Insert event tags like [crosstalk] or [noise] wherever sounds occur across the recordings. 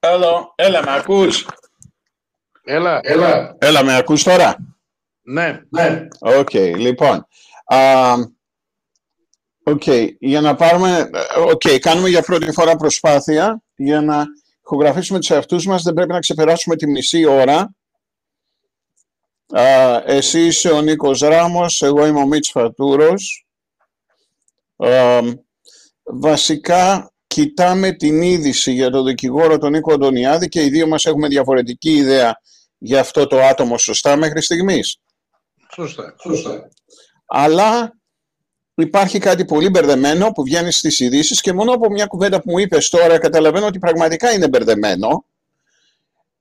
Έλα, έλα, με ακούς; Έλα, έλα. Έλα, με ακούς τώρα; Ναι, ναι. Οκ, λοιπόν. Οκ, για να πάρουμε... Οκ, κάνουμε για πρώτη φορά προσπάθεια για να ηχογραφήσουμε τους εαυτούς μας. Δεν πρέπει να ξεπεράσουμε τη μισή ώρα. Uh, εσύ είσαι ο Νίκος Ράμος, εγώ είμαι ο Μίτς Φατούρος. βασικά κοιτάμε την είδηση για τον δικηγόρο τον Νίκο Αντωνιάδη και οι δύο μας έχουμε διαφορετική ιδέα για αυτό το άτομο σωστά μέχρι στιγμής; Σωστά, σωστά. Αλλά υπάρχει κάτι πολύ μπερδεμένο που βγαίνει στις ειδήσεις και μόνο από μια κουβέντα που μου είπες τώρα καταλαβαίνω ότι πραγματικά είναι μπερδεμένο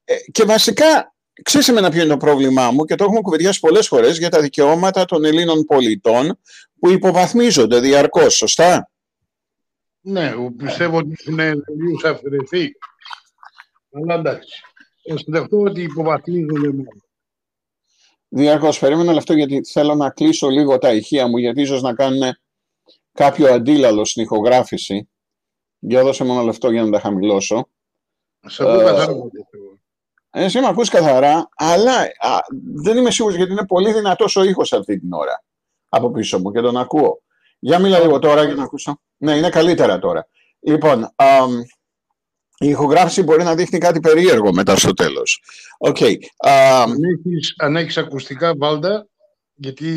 ε, και βασικά ξέρεις εμένα ποιο είναι το πρόβλημά μου και το έχουμε κουβεντιάσει πολλές φορές για τα δικαιώματα των Ελλήνων πολιτών που υποβαθμίζονται διαρκώς, σωστά; Ναι, πιστεύω ότι είναι τελείως αφαιρεθεί. Αλλά εντάξει. Θα ότι υποβαθμίζονται μόνο. Διαρκώς περίμενα αυτό γιατί θέλω να κλείσω λίγο τα ηχεία μου, γιατί ίσως να κάνουν κάποιο αντίλαλο στην ηχογράφηση. Για δώσε μόνο λεφτό για να τα χαμηλώσω. Σε ακούω καθαρά. Ε, εσύ με ακούς καθαρά, αλλά α, δεν είμαι σίγουρος γιατί είναι πολύ δυνατός ο ήχος αυτή την ώρα από πίσω μου και τον ακούω. Για μιλά λίγο τώρα για να ακούσω. Ναι, είναι καλύτερα τώρα. Λοιπόν, α, η ηχογράφηση μπορεί να δείχνει κάτι περίεργο μετά στο τέλος. Okay. Αν, έχεις, ακουστικά, βάλτα, γιατί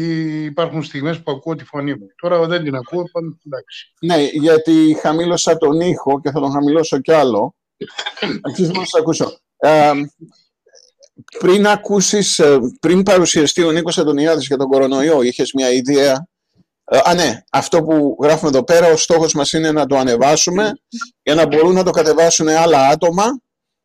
υπάρχουν στιγμές που ακούω τη φωνή μου. Τώρα δεν την ακούω, πάνω εντάξει. Ναι, γιατί χαμήλωσα τον ήχο και θα τον χαμηλώσω κι άλλο. Αξίζει να ακούσω. πριν ακούσεις, ε, πριν παρουσιαστεί ο Νίκος Αντωνιάδης για τον κορονοϊό, είχες μια ιδέα; ε, α, ναι, αυτό που γράφουμε εδώ πέρα, ο στόχος μας είναι να το ανεβάσουμε για να μπορούν να το κατεβάσουν άλλα άτομα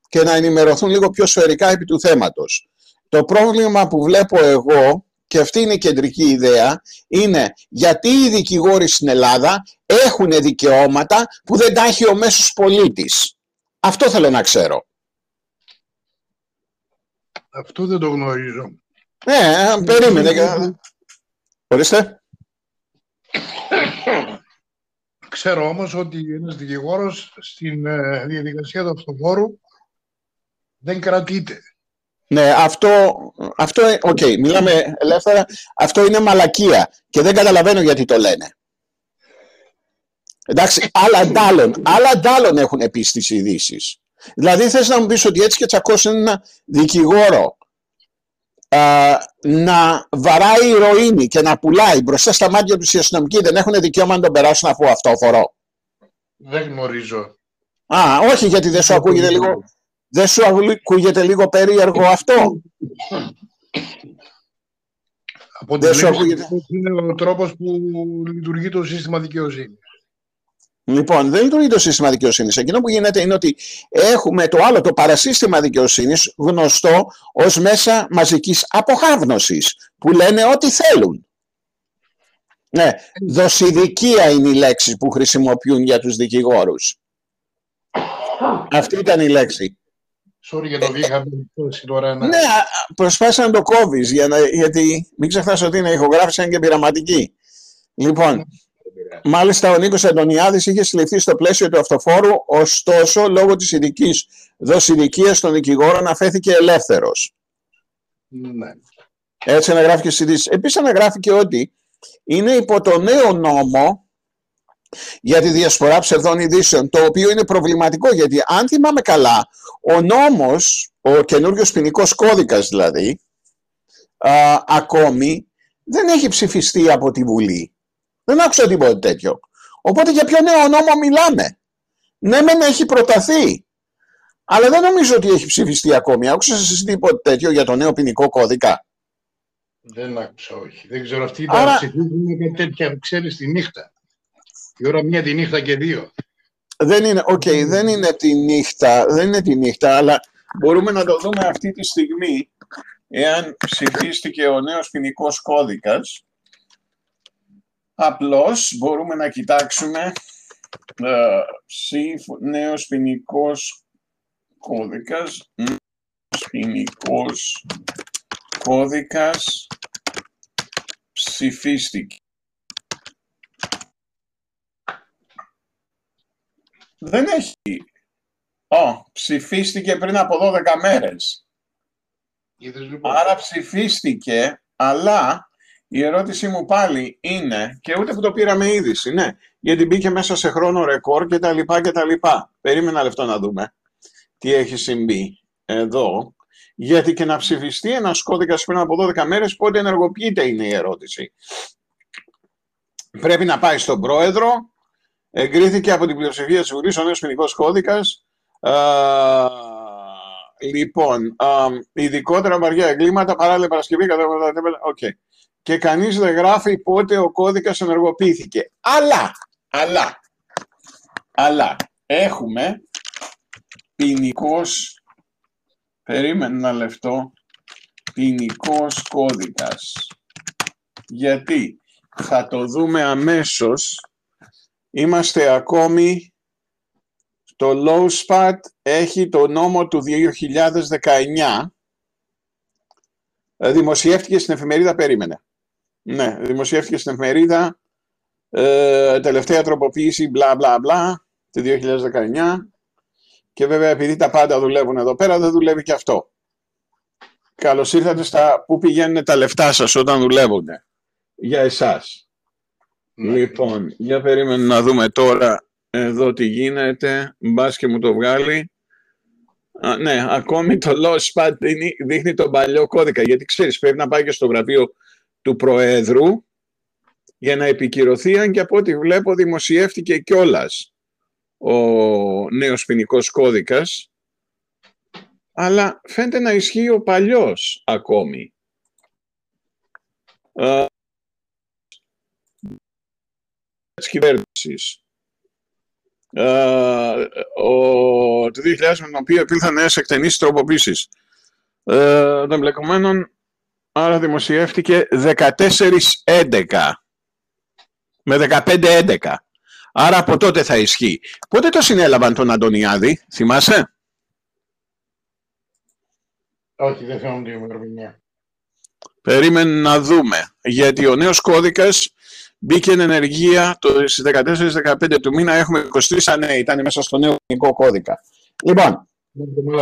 και να ενημερωθούν λίγο πιο σφαιρικά επί του θέματος. Το πρόβλημα που βλέπω εγώ, και αυτή είναι η κεντρική ιδέα, είναι γιατί οι δικηγόροι στην Ελλάδα έχουν δικαιώματα που δεν τα έχει ο μέσος πολίτης. Αυτό θέλω να ξέρω. Αυτό δεν το γνωρίζω. Ναι, περίμενε. Ορίστε. Ξέρω όμως ότι ένας δικηγόρος στην ε, διαδικασία του αυτοφόρου δεν κρατείται. Ναι, αυτό, αυτό OK, okay, μιλάμε ελεύθερα, αυτό είναι μαλακία και δεν καταλαβαίνω γιατί το λένε. Εντάξει, άλλα αντάλλων, άλλα αντάλλων έχουν πει στις ειδήσεις. Δηλαδή θες να μου πεις ότι έτσι και τσακώσουν ένα δικηγόρο να βαράει ηρωίνη και να πουλάει μπροστά στα μάτια τους οι αστυνομικοί δεν έχουν δικαίωμα να τον περάσουν αφού αυτό φορώ. Δεν γνωρίζω. Α, όχι γιατί δεν σου ακούγεται λίγο, δεν σου ακούγεται λίγο περίεργο αυτό. Από δεν σου ακούγεται. Είναι ο τρόπος που λειτουργεί το σύστημα δικαιοσύνης. Λοιπόν, δεν λειτουργεί το σύστημα δικαιοσύνης. Εκείνο που γίνεται είναι ότι έχουμε το άλλο, το παρασύστημα δικαιοσύνης, γνωστό ως μέσα μαζικής αποχάβνωσης, που λένε ό,τι θέλουν. Ναι, δοσηδικία είναι η λέξη που χρησιμοποιούν για τους δικηγόρους. Αυτή ήταν η λέξη. Sorry για το είχαμε τώρα. Ναι, προσπάθησα να το κόβεις, για γιατί μην ξεχνάς ότι είναι ηχογράφηση και πειραματική. Λοιπόν, Μάλιστα, ο Νίκος Αντωνιάδης είχε συλληφθεί στο πλαίσιο του αυτοφόρου, ωστόσο, λόγω της ειδικής δοσηδικίας των δικηγόρων, αφέθηκε ελεύθερος. Ναι. Έτσι αναγράφηκε στις ειδήσεις. Επίσης αναγράφηκε ότι είναι υπό το νέο νόμο για τη διασπορά ψευδών ειδήσεων, το οποίο είναι προβληματικό, γιατί αν θυμάμαι καλά, ο νόμος, ο καινούριος ποινικός κώδικας δηλαδή, α, ακόμη δεν έχει ψηφιστεί από τη Βουλή. Δεν άκουσα τίποτα τέτοιο. Οπότε για ποιο νέο νόμο μιλάμε; Ναι, μεν έχει προταθεί. Αλλά δεν νομίζω ότι έχει ψηφιστεί ακόμη. Άκουσα εσύ τίποτα τέτοιο για το νέο ποινικό κώδικα; Δεν άκουσα, όχι. Δεν ξέρω. Αυτή ήταν Άρα... κάτι τέτοια, ξέρεις, τη νύχτα. Η ώρα μία τη νύχτα και δύο. Δεν είναι, okay, δεν είναι τη νύχτα, δεν είναι τη νύχτα, αλλά μπορούμε να το δούμε αυτή τη στιγμή, εάν ψηφίστηκε ο νέος ποινικός κώδικας, Απλώς μπορούμε να κοιτάξουμε ε, νέος ποινικός κώδικας, νέος ποινικός κώδικας ψηφίστηκε. Δεν έχει Ω, ψηφίστηκε πριν από 12 μέρες. Λοιπόν. Άρα ψηφίστηκε, αλλά η ερώτησή μου πάλι είναι, και ούτε που το πήραμε είδηση, ναι, γιατί μπήκε μέσα σε χρόνο ρεκόρ και τα λοιπά και τα λοιπά. Περίμενα λεπτό να δούμε τι έχει συμβεί εδώ. Γιατί και να ψηφιστεί ένας κώδικας πριν από 12 μέρες, πότε ενεργοποιείται είναι η ερώτηση. Πρέπει να πάει στον πρόεδρο, εγκρίθηκε από την πλειοψηφία της Βουλής ο νέος ποινικός κώδικας, λοιπόν, ειδικότερα βαριά εγκλήματα, παράλληλα Παρασκευή, κατά okay. Και κανείς δεν γράφει πότε ο κώδικας ενεργοποιήθηκε. Αλλά, αλλά, αλλά, έχουμε ποινικός, περίμενε ένα λεπτό, ποινικός κώδικας. Γιατί; Θα το δούμε αμέσως, είμαστε ακόμη το low spot έχει το νόμο του 2019. Ε, δημοσιεύτηκε στην εφημερίδα, περίμενε. Ναι, δημοσιεύτηκε στην εφημερίδα, ε, τελευταία τροποποίηση, μπλα μπλα μπλα, το 2019. Και βέβαια επειδή τα πάντα δουλεύουν εδώ πέρα, δεν δουλεύει και αυτό. Καλώς ήρθατε στα που πηγαίνουν τα λεφτά σας όταν δουλεύουν. Για εσάς. Ναι. Λοιπόν, για περίμενε να δούμε τώρα εδώ τι γίνεται, μπας και μου το βγάλει. Α, ναι, ακόμη το low spot δείχνει, δείχνει τον παλιό κώδικα, γιατί ξέρεις πρέπει να πάει και στο γραφείο του Προέδρου για να επικυρωθεί, αν και από ό,τι βλέπω δημοσιεύτηκε κιόλας ο νέος ποινικός κώδικας, αλλά φαίνεται να ισχύει ο παλιός ακόμη. της κυβέρνησης. Ε, ο, το 2000 με τον οποίο επήλθαν νέες εκτενήσεις τροποποίησεις ε, των εμπλεκομένων άρα δημοσιεύτηκε 14-11 με 15-11 άρα από τότε θα ισχύει πότε το συνέλαβαν τον Αντωνιάδη θυμάσαι; Όχι δεν θυμάμαι την ημερομηνία περίμενε να δούμε γιατί ο νέος κώδικας Μπήκε εν ενεργεία το 14-15 του μήνα. Έχουμε 23 νέοι. Ήταν μέσα στο νέο ελληνικό κώδικα. Λοιπόν,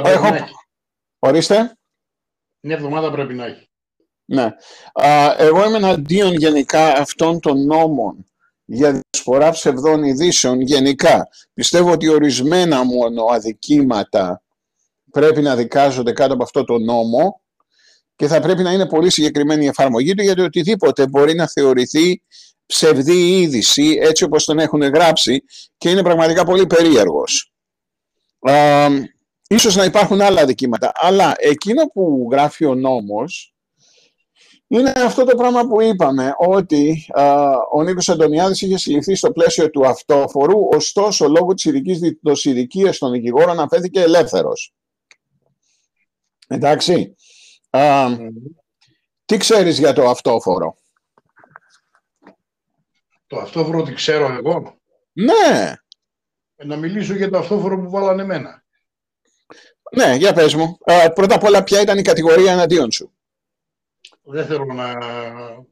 έχω... Ορίστε. Μια εβδομάδα πρέπει να έχει. Ναι. εγώ είμαι εναντίον γενικά αυτών των νόμων για διασπορά ψευδών ειδήσεων γενικά. Πιστεύω ότι ορισμένα μόνο αδικήματα πρέπει να δικάζονται κάτω από αυτό το νόμο και θα πρέπει να είναι πολύ συγκεκριμένη η εφαρμογή του γιατί οτιδήποτε μπορεί να θεωρηθεί ψευδή είδηση έτσι όπως τον έχουν γράψει και είναι πραγματικά πολύ περίεργος. Α, ίσως να υπάρχουν άλλα δικήματα, αλλά εκείνο που γράφει ο νόμος είναι αυτό το πράγμα που είπαμε, ότι α, ο Νίκος Αντωνιάδης είχε συλληφθεί στο πλαίσιο του αυτόφορου, ωστόσο λόγω της ειδικής δοσηδικίας των δικηγόρων αφέθηκε ελεύθερος. Εντάξει. Α, τι ξέρεις για το αυτόφορο. Το αυτόφορο τι ξέρω εγώ. Ναι. Ε, να μιλήσω για το αυτόφορο που βάλανε εμένα. Ναι, για πες μου. Ε, πρώτα απ' όλα ποια ήταν η κατηγορία εναντίον σου; Δεν θέλω να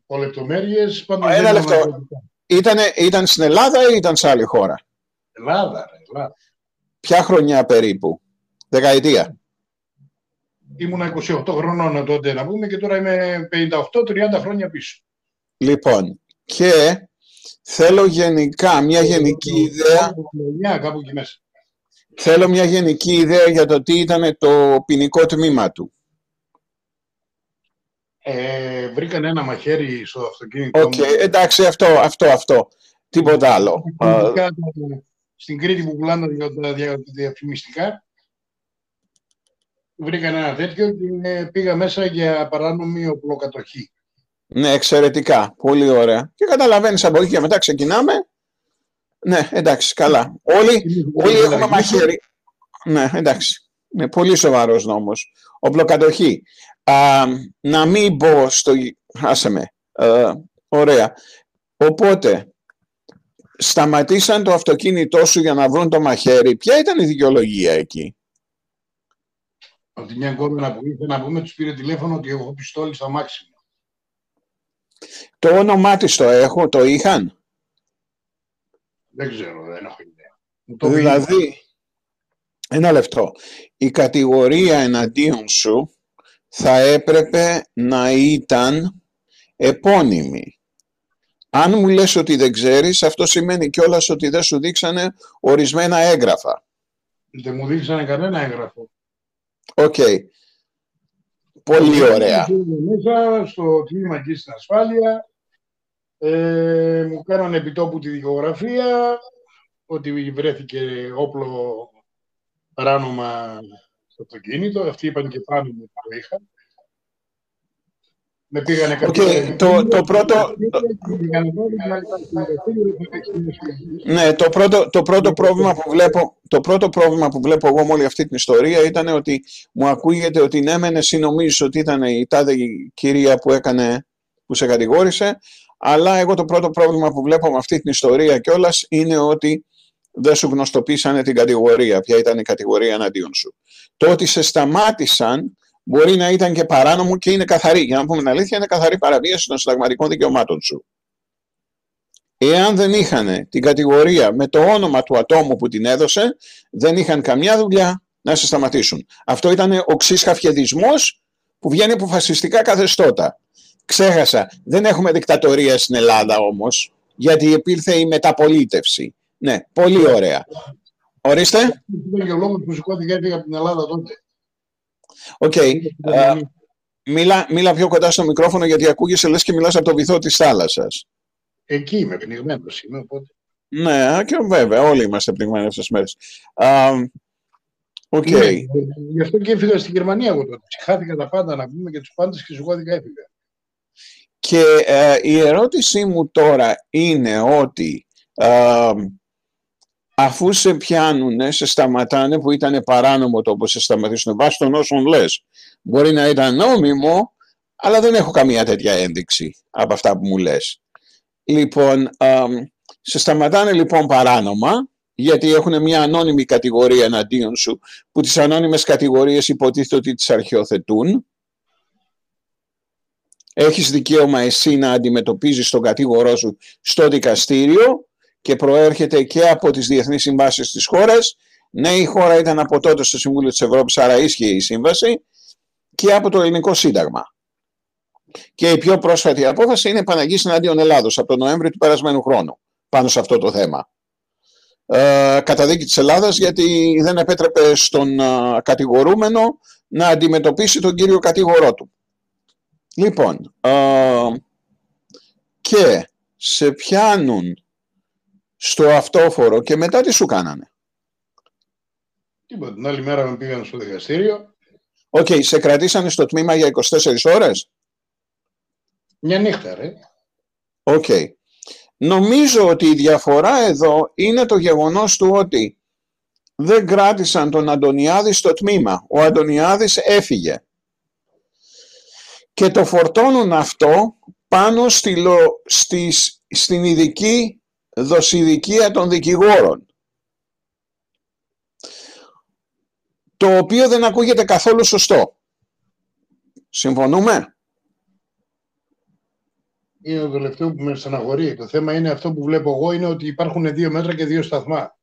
πω λεπτομέρειες. Ένα λεπτό. Ήτανε, ήταν στην Ελλάδα ή ήταν σε άλλη χώρα; Ελλάδα, Ελλάδα. Ποια χρονιά περίπου; Δεκαετία. Ήμουνα 28 χρονών τότε να πούμε και τώρα είμαι 58-30 χρόνια πίσω. Λοιπόν, και Θέλω γενικά μια γενική ιδέα. Κάπου μέσα. Θέλω μια γενική ιδέα για το τι ήταν το ποινικό τμήμα του. Ε, βρήκαν ένα μαχαίρι στο αυτοκίνητο OK, okay, εντάξει, αυτό, αυτό, αυτό. Τίποτα άλλο. Στην Κρήτη που πουλάνε τα διαφημιστικά, βρήκαν ένα τέτοιο και πήγα μέσα για παράνομη οπλοκατοχή. Ναι, εξαιρετικά. Πολύ ωραία. Και καταλαβαίνεις από εκεί και μετά ξεκινάμε. Ναι, εντάξει, καλά. Όλοι, όλοι έχουμε μαχαίρι. Ναι, εντάξει. Είναι πολύ σοβαρός νόμος. Οπλοκατοχή. Α, να μην μπω στο. Άσε με. Ε, ωραία. Οπότε, σταματήσαν το αυτοκίνητό σου για να βρουν το μαχαίρι. Ποια ήταν η δικαιολογία εκεί; Από τη μια κόμμα που ήρθε να πούμε, τους πήρε τηλέφωνο ότι έχω πιστόλι στα μάξι το όνομά της το έχω, το είχαν; Δεν ξέρω, δεν έχω ιδέα. Δηλαδή, Ένα λεπτό. Η κατηγορία εναντίον σου θα έπρεπε να ήταν επώνυμη. Αν μου λες ότι δεν ξέρεις, αυτό σημαίνει κιόλας ότι δεν σου δείξανε ορισμένα έγγραφα. Δεν μου δείξανε κανένα έγγραφο. Οκ. Πολύ ωραία. Μέσα στο τμήμα εκεί στην ασφάλεια, ε, μου κάνανε επιτόπου τη δικογραφία, ότι βρέθηκε όπλο παράνομα στο αυτοκίνητο. Αυτοί είπαν και πάνω μου το είχα. Με πήγανε okay, το, το πρώτο... Ναι, το πρώτο, το πρώτο πρόβλημα που βλέπω, το πρώτο πρόβλημα που βλέπω εγώ με όλη αυτή την ιστορία ήταν ότι μου ακούγεται ότι ναι μεν εσύ νομίζεις ότι ήταν η τάδε κυρία που έκανε, που σε κατηγόρησε, αλλά εγώ το πρώτο πρόβλημα που βλέπω με αυτή την ιστορία κιόλας είναι ότι δεν σου γνωστοποίησανε την κατηγορία, ποια ήταν η κατηγορία εναντίον σου. Το ότι σε σταμάτησαν μπορεί να ήταν και παράνομο και είναι καθαρή. Για να πούμε την αλήθεια, είναι καθαρή παραβίαση των συνταγματικών δικαιωμάτων σου. Εάν δεν είχαν την κατηγορία με το όνομα του ατόμου που την έδωσε, δεν είχαν καμιά δουλειά να σε σταματήσουν. Αυτό ήταν ο χαφιεδισμός που βγαίνει από φασιστικά καθεστώτα. Ξέχασα, δεν έχουμε δικτατορία στην Ελλάδα όμως, γιατί υπήρξε η μεταπολίτευση. Ναι, πολύ ωραία. Ορίστε. Είναι και ο λόγος που σηκώθηκε από την Ελλάδα τότε. OK. Okay. Uh, μίλα, μίλα πιο κοντά στο μικρόφωνο γιατί ακούγεσαι λες και μιλάς από το βυθό της θάλασσας. Εκεί είμαι, πνιγμένος είμαι, οπότε. Ναι, και βέβαια, όλοι είμαστε πνιγμένοι αυτές τις μέρες. Uh, OK. Okay. Ναι, γι' αυτό και έφυγα στη Γερμανία εγώ τότε. Σιχάθηκα τα πάντα να πούμε και τους πάντες και σηκώθηκα έφυγα. Και uh, η ερώτησή μου τώρα είναι ότι uh, αφού σε πιάνουν, σε σταματάνε που ήταν παράνομο το όπως σε σταματήσουν βάσει των όσων λες. Μπορεί να ήταν νόμιμο, αλλά δεν έχω καμία τέτοια ένδειξη από αυτά που μου λες. Λοιπόν, σε σταματάνε λοιπόν παράνομα, γιατί έχουν μια ανώνυμη κατηγορία εναντίον σου, που τις ανώνυμες κατηγορίες υποτίθεται ότι τις αρχαιοθετούν. Έχεις δικαίωμα εσύ να αντιμετωπίζεις τον κατήγορό σου στο δικαστήριο και προέρχεται και από τις διεθνείς συμβάσεις της χώρας. Ναι, η χώρα ήταν από τότε στο Συμβούλιο της Ευρώπης, άρα ίσχυε η σύμβαση και από το ελληνικό σύνταγμα. Και η πιο πρόσφατη απόφαση είναι επαναγγίση εναντίον Ελλάδος από τον Νοέμβριο του περασμένου χρόνου πάνω σε αυτό το θέμα. Ε, καταδίκη της Ελλάδας γιατί δεν επέτρεπε στον ε, κατηγορούμενο να αντιμετωπίσει τον κύριο κατηγορό του. Λοιπόν, ε, και σε πιάνουν στο αυτόφορο και μετά τι σου κάνανε. Τίποτα. Την άλλη μέρα με πήγαν στο δικαστήριο. OK, okay, σε κρατήσανε στο τμήμα για 24 ώρες; Μια νύχτα, ρε. OK. Okay. Νομίζω ότι η διαφορά εδώ είναι το γεγονός του ότι δεν κράτησαν τον Αντωνιάδης στο τμήμα. Ο Αντωνιάδης έφυγε. Και το φορτώνουν αυτό πάνω στη, στις, στην ειδική δωσιδικία των δικηγόρων. Το οποίο δεν ακούγεται καθόλου σωστό. Συμφωνούμε; Είναι το τελευταίο που με στεναχωρεί. Το θέμα είναι αυτό που βλέπω εγώ είναι ότι υπάρχουν δύο μέτρα και δύο σταθμά.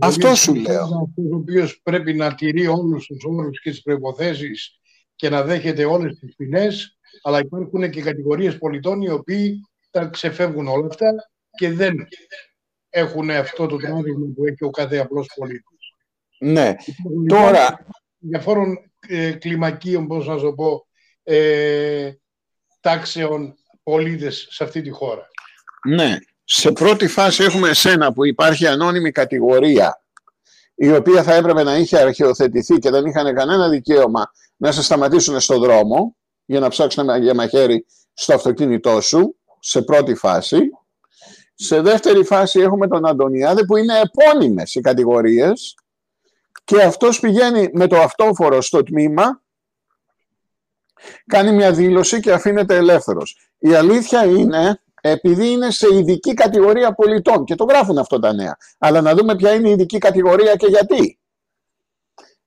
αυτό σου λέω. ο οποίος πρέπει να τηρεί όλους τους όρους και τις προϋποθέσεις και να δέχεται όλες τις ποινές, αλλά υπάρχουν και κατηγορίες πολιτών οι οποίοι τα ξεφεύγουν όλα αυτά και δεν έχουν αυτό το τράβηγμα που έχει ο κάθε απλός πολίτης. Ναι. Τώρα... Διαφόρων ε, κλιμακίων, πώς να το πω, ε, τάξεων πολίτες σε αυτή τη χώρα. Ναι. Σε πρώτη φάση έχουμε εσένα που υπάρχει ανώνυμη κατηγορία η οποία θα έπρεπε να είχε αρχαιοθετηθεί και δεν είχαν κανένα δικαίωμα να σε σταματήσουν στον δρόμο για να ψάξουν για μαχαίρι στο αυτοκίνητό σου, σε πρώτη φάση. Σε δεύτερη φάση έχουμε τον Αντωνιάδη που είναι επώνυμες οι κατηγορίες και αυτός πηγαίνει με το αυτόφορο στο τμήμα, κάνει μια δήλωση και αφήνεται ελεύθερος. Η αλήθεια είναι, επειδή είναι σε ειδική κατηγορία πολιτών και το γράφουν αυτό τα νέα, αλλά να δούμε ποια είναι η ειδική κατηγορία και γιατί.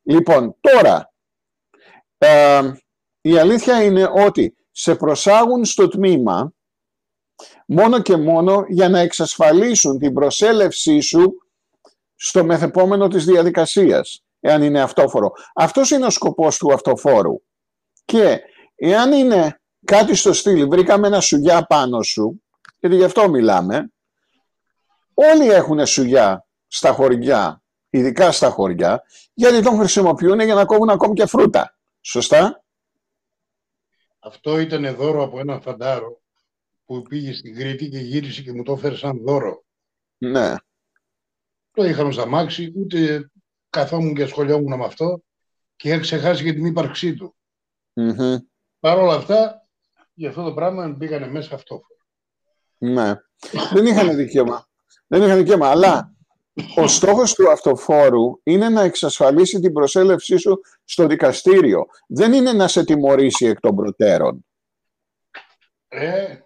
Λοιπόν, τώρα, ε, η αλήθεια είναι ότι σε προσάγουν στο τμήμα μόνο και μόνο για να εξασφαλίσουν την προσέλευσή σου στο μεθεπόμενο της διαδικασίας, εάν είναι αυτόφορο. Αυτός είναι ο σκοπός του αυτοφόρου. Και εάν είναι κάτι στο στυλ, βρήκαμε ένα σουγιά πάνω σου, γιατί γι' αυτό μιλάμε, όλοι έχουν σουγιά στα χωριά, ειδικά στα χωριά, γιατί τον χρησιμοποιούν για να κόβουν ακόμη και φρούτα. Σωστά; Αυτό ήταν δώρο από έναν φαντάρο που πήγε στην Κρήτη και γύρισε και μου το έφερε σαν δώρο. Ναι. Το είχαμε στα μάξι, ούτε καθόμουν και ασχολιόμουν με αυτό και είχα ξεχάσει για την ύπαρξή του. mm Παρ' όλα αυτά, για αυτό το πράγμα πήγανε μέσα αυτό. Ναι. Δεν είχαν δικαίωμα. Δεν είχαν δικαίωμα, αλλά ο στόχος του αυτοφόρου είναι να εξασφαλίσει την προσέλευσή σου στο δικαστήριο. Δεν είναι να σε τιμωρήσει εκ των προτέρων. Ε.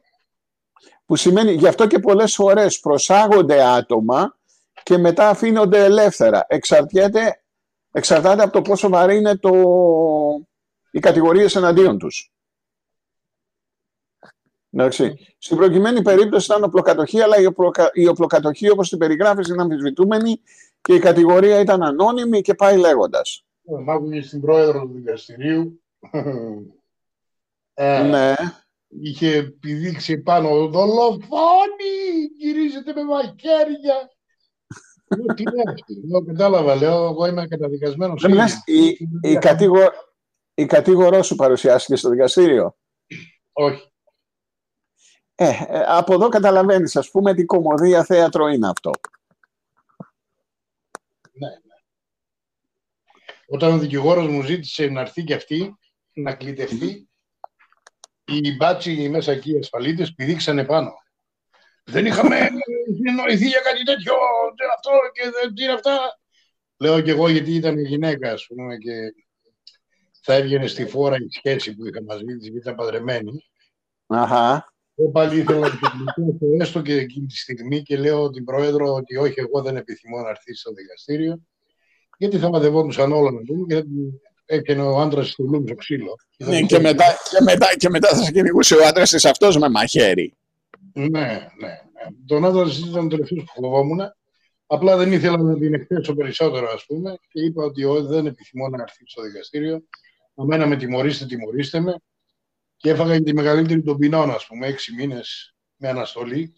Που σημαίνει, γι' αυτό και πολλές φορές προσάγονται άτομα και μετά αφήνονται ελεύθερα. Εξαρτάται, εξαρτάται από το πόσο βαρύ είναι το, οι κατηγορίες εναντίον τους. Εντάξει. Στην προκειμένη περίπτωση ήταν οπλοκατοχή, αλλά η, οπλοκα... η οπλοκατοχή όπως την περιγράφεις είναι αμφισβητούμενη και η κατηγορία ήταν ανώνυμη και πάει λέγοντας. Μ' άκουγε στην πρόεδρο του δικαστηρίου. ε, ναι. Είχε επιδείξει πάνω δολοφόνη, γυρίζεται με μαχαίρια. Τι λέω, κατάλαβα, λέω, εγώ είμαι καταδικασμένος. Η, η, κατηγο... η κατηγορό σου παρουσιάστηκε στο δικαστήριο; Όχι. Ε, ε, από εδώ καταλαβαίνεις, ας πούμε, τι κομμωδία θέατρο είναι αυτό. Ναι, ναι. Όταν ο δικηγόρος μου ζήτησε να έρθει και αυτή, να κλητευτεί, οι μπάτσοι μέσα εκεί, οι ασφαλίτες, πηδήξανε πάνω. Δεν είχαμε συνεννοηθεί για κάτι τέτοιο, δεν αυτό και δεν τι είναι αυτά. Λέω και εγώ γιατί ήταν γυναίκα, ας πούμε, και θα έβγαινε στη φόρα η σχέση που είχα μαζί της, γιατί ήταν παντρεμένη. Αχα. Εγώ πάλι ήθελα να το έστω και εκείνη τη στιγμή και λέω την Πρόεδρο ότι όχι, εγώ δεν επιθυμώ να έρθει στο δικαστήριο, γιατί θα μαδευόντουσαν όλα να δούμε και έκανε ο άντρας του Λούμ στο ξύλο. Ναι, και μετά, και, μετά, και μετά θα σε κυνηγούσε ο άντρας της αυτός με μαχαίρι. Ναι, ναι. ναι. Τον άντρα της ήταν ο τελευταίος που φοβόμουν. Απλά δεν ήθελα να την εκθέσω περισσότερο, ας πούμε, και είπα ότι δεν επιθυμώ να έρθει στο δικαστήριο. Αμένα με τιμωρήστε, τιμωρήστε με και έφαγα τη μεγαλύτερη των ποινών, ας πούμε, έξι μήνες με αναστολή.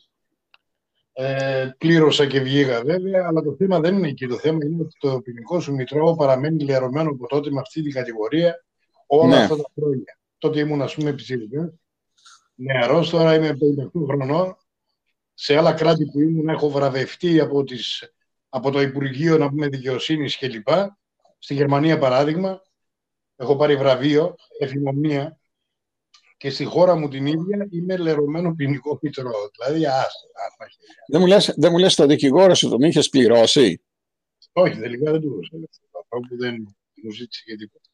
Ε, πλήρωσα και βγήκα βέβαια, αλλά το θέμα δεν είναι εκεί. Το θέμα είναι ότι το ποινικό σου μητρό παραμένει λερωμένο από τότε με αυτή την κατηγορία όλα ναι. αυτά τα χρόνια. Τότε ήμουν, ας πούμε, επιζήτηκα. Νεαρός, τώρα είμαι 58 χρονών. Σε άλλα κράτη που ήμουν έχω βραβευτεί από, τις, από το Υπουργείο να πούμε δικαιοσύνης κλπ. Στη Γερμανία, παράδειγμα, έχω πάρει βραβείο, εφημομία, και στη χώρα μου την ίδια είμαι λερωμένο ποινικό μητρό. Δηλαδή, άστα. Δεν μου λες, δεν μου λες το δικηγόρο σου τον είχες πληρώσει; Όχι, τελικά δεν του έδωσα Αυτό που δεν μου ζήτησε και τίποτα.